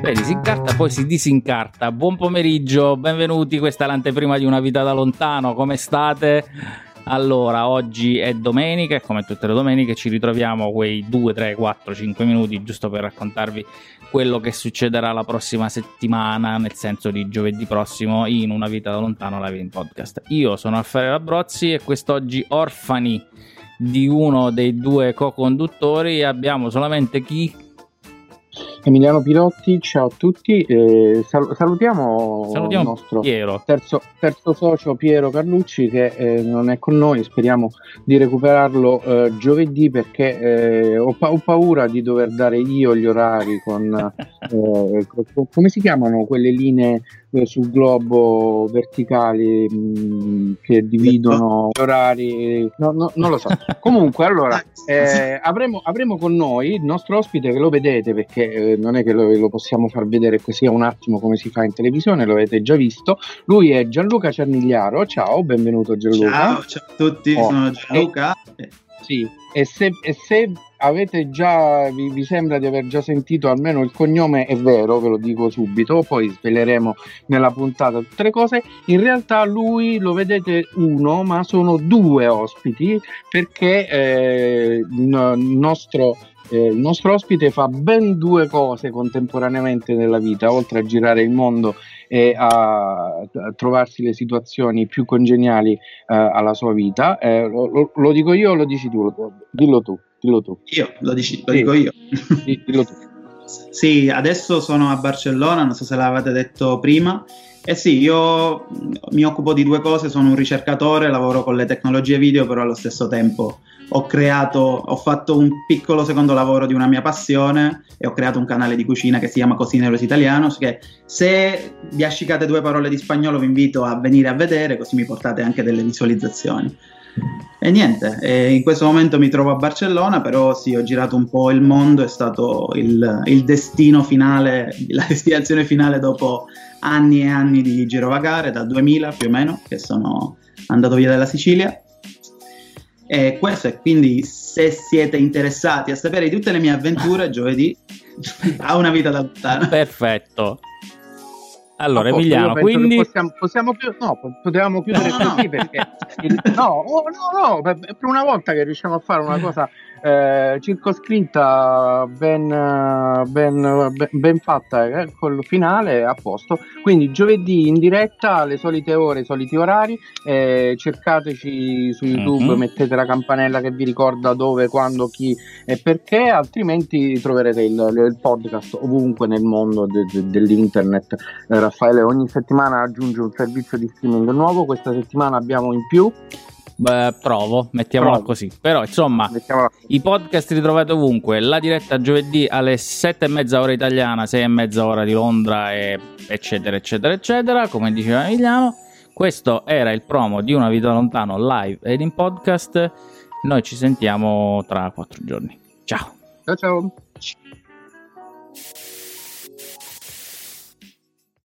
Vedi, si incarta, poi si disincarta. Buon pomeriggio, benvenuti. Questa è l'anteprima di una vita da lontano. Come state? Allora, oggi è domenica e come tutte le domeniche ci ritroviamo quei 2, 3, 4, 5 minuti giusto per raccontarvi quello che succederà la prossima settimana, nel senso di giovedì prossimo in Una vita da lontano live in podcast. Io sono Raffaele Labrozzi e quest'oggi orfani di uno dei due co-conduttori abbiamo solamente chi Emiliano Pirotti, ciao a tutti. Eh, sal- salutiamo, salutiamo, il nostro terzo, terzo, socio Piero Carlucci che eh, non è con noi, speriamo di recuperarlo eh, giovedì perché eh, ho, pa- ho, paura di dover dare io gli orari con, eh, come si chiamano quelle linee sul globo verticali mh, mm, che dividono gli orari, no, no, non lo so. Comunque, allora avremo, avremo, con noi il nostro ospite che lo vedete perché non è che lo, lo, possiamo far vedere così a un attimo come si fa in televisione, lo avete già visto. Lui è Gianluca Cernigliaro. Ciao, benvenuto Gianluca. Ciao, ciao a tutti, oh. sono Gianluca. E, sì, e se, e se avete già, vi, vi, sembra di aver già sentito almeno il cognome, è vero, ve lo dico subito, poi sveleremo nella puntata tutte le cose. In realtà lui lo vedete uno, ma sono due ospiti perché eh, il nostro eh, il nostro ospite fa ben due cose contemporaneamente nella vita, oltre a girare il mondo e a, a trovarsi le situazioni più congeniali eh, alla sua vita. Eh, lo, lo, dico io o lo dici tu? Dillo tu. Dillo tu. Io, lo, dici, lo sì. dico io. dillo tu. Sì, adesso sono a Barcellona, non so se l'avete detto prima. Eh sì, io mi occupo di due cose, sono un ricercatore, lavoro con le tecnologie video, però allo stesso tempo ho creato, ho fatto un piccolo secondo lavoro di una mia passione e ho creato un canale di cucina che si chiama Cocineros Italianos che se vi ascicate due parole di spagnolo vi invito a venire a vedere così mi portate anche delle visualizzazioni. E niente, e in questo momento mi trovo a Barcellona, però sì, ho girato un po' il mondo, è stato il, il destino finale, la destinazione finale dopo anni e anni di girovagare, dal 2000 più o meno, che sono andato via dalla Sicilia e questo è quindi se siete interessati a sapere di tutte le mie avventure, giovedì ha una vita da lontano. Perfetto. Allora, Emiliano, quindi possiamo, possiamo chiud- no, potevamo chiudere no, così no. perché il, no, oh, no, no, per, per una volta che riusciamo a fare una cosa eh, circoscritta, ben, ben, ben fatta eh, col finale a posto. Quindi giovedì in diretta alle solite ore, soliti orari. Eh, cercateci su YouTube, mm-hmm. mettete la campanella che vi ricorda dove, quando, chi e perché, altrimenti troverete il, il podcast ovunque nel mondo de, de, dell'internet. Eh, Raffaele ogni settimana aggiunge un servizio di streaming nuovo. Questa settimana abbiamo in più Beh, provo, mettiamola provo. così. Però insomma, mettiamola. i podcast li trovate ovunque. La diretta giovedì alle 7 e mezza ora italiana, 6 e mezza ora di Londra, e eccetera, eccetera, eccetera. Come diceva Emiliano, questo era il promo di Una vita lontano live ed in podcast. Noi ci sentiamo tra 4 giorni. Ciao. Ciao ciao.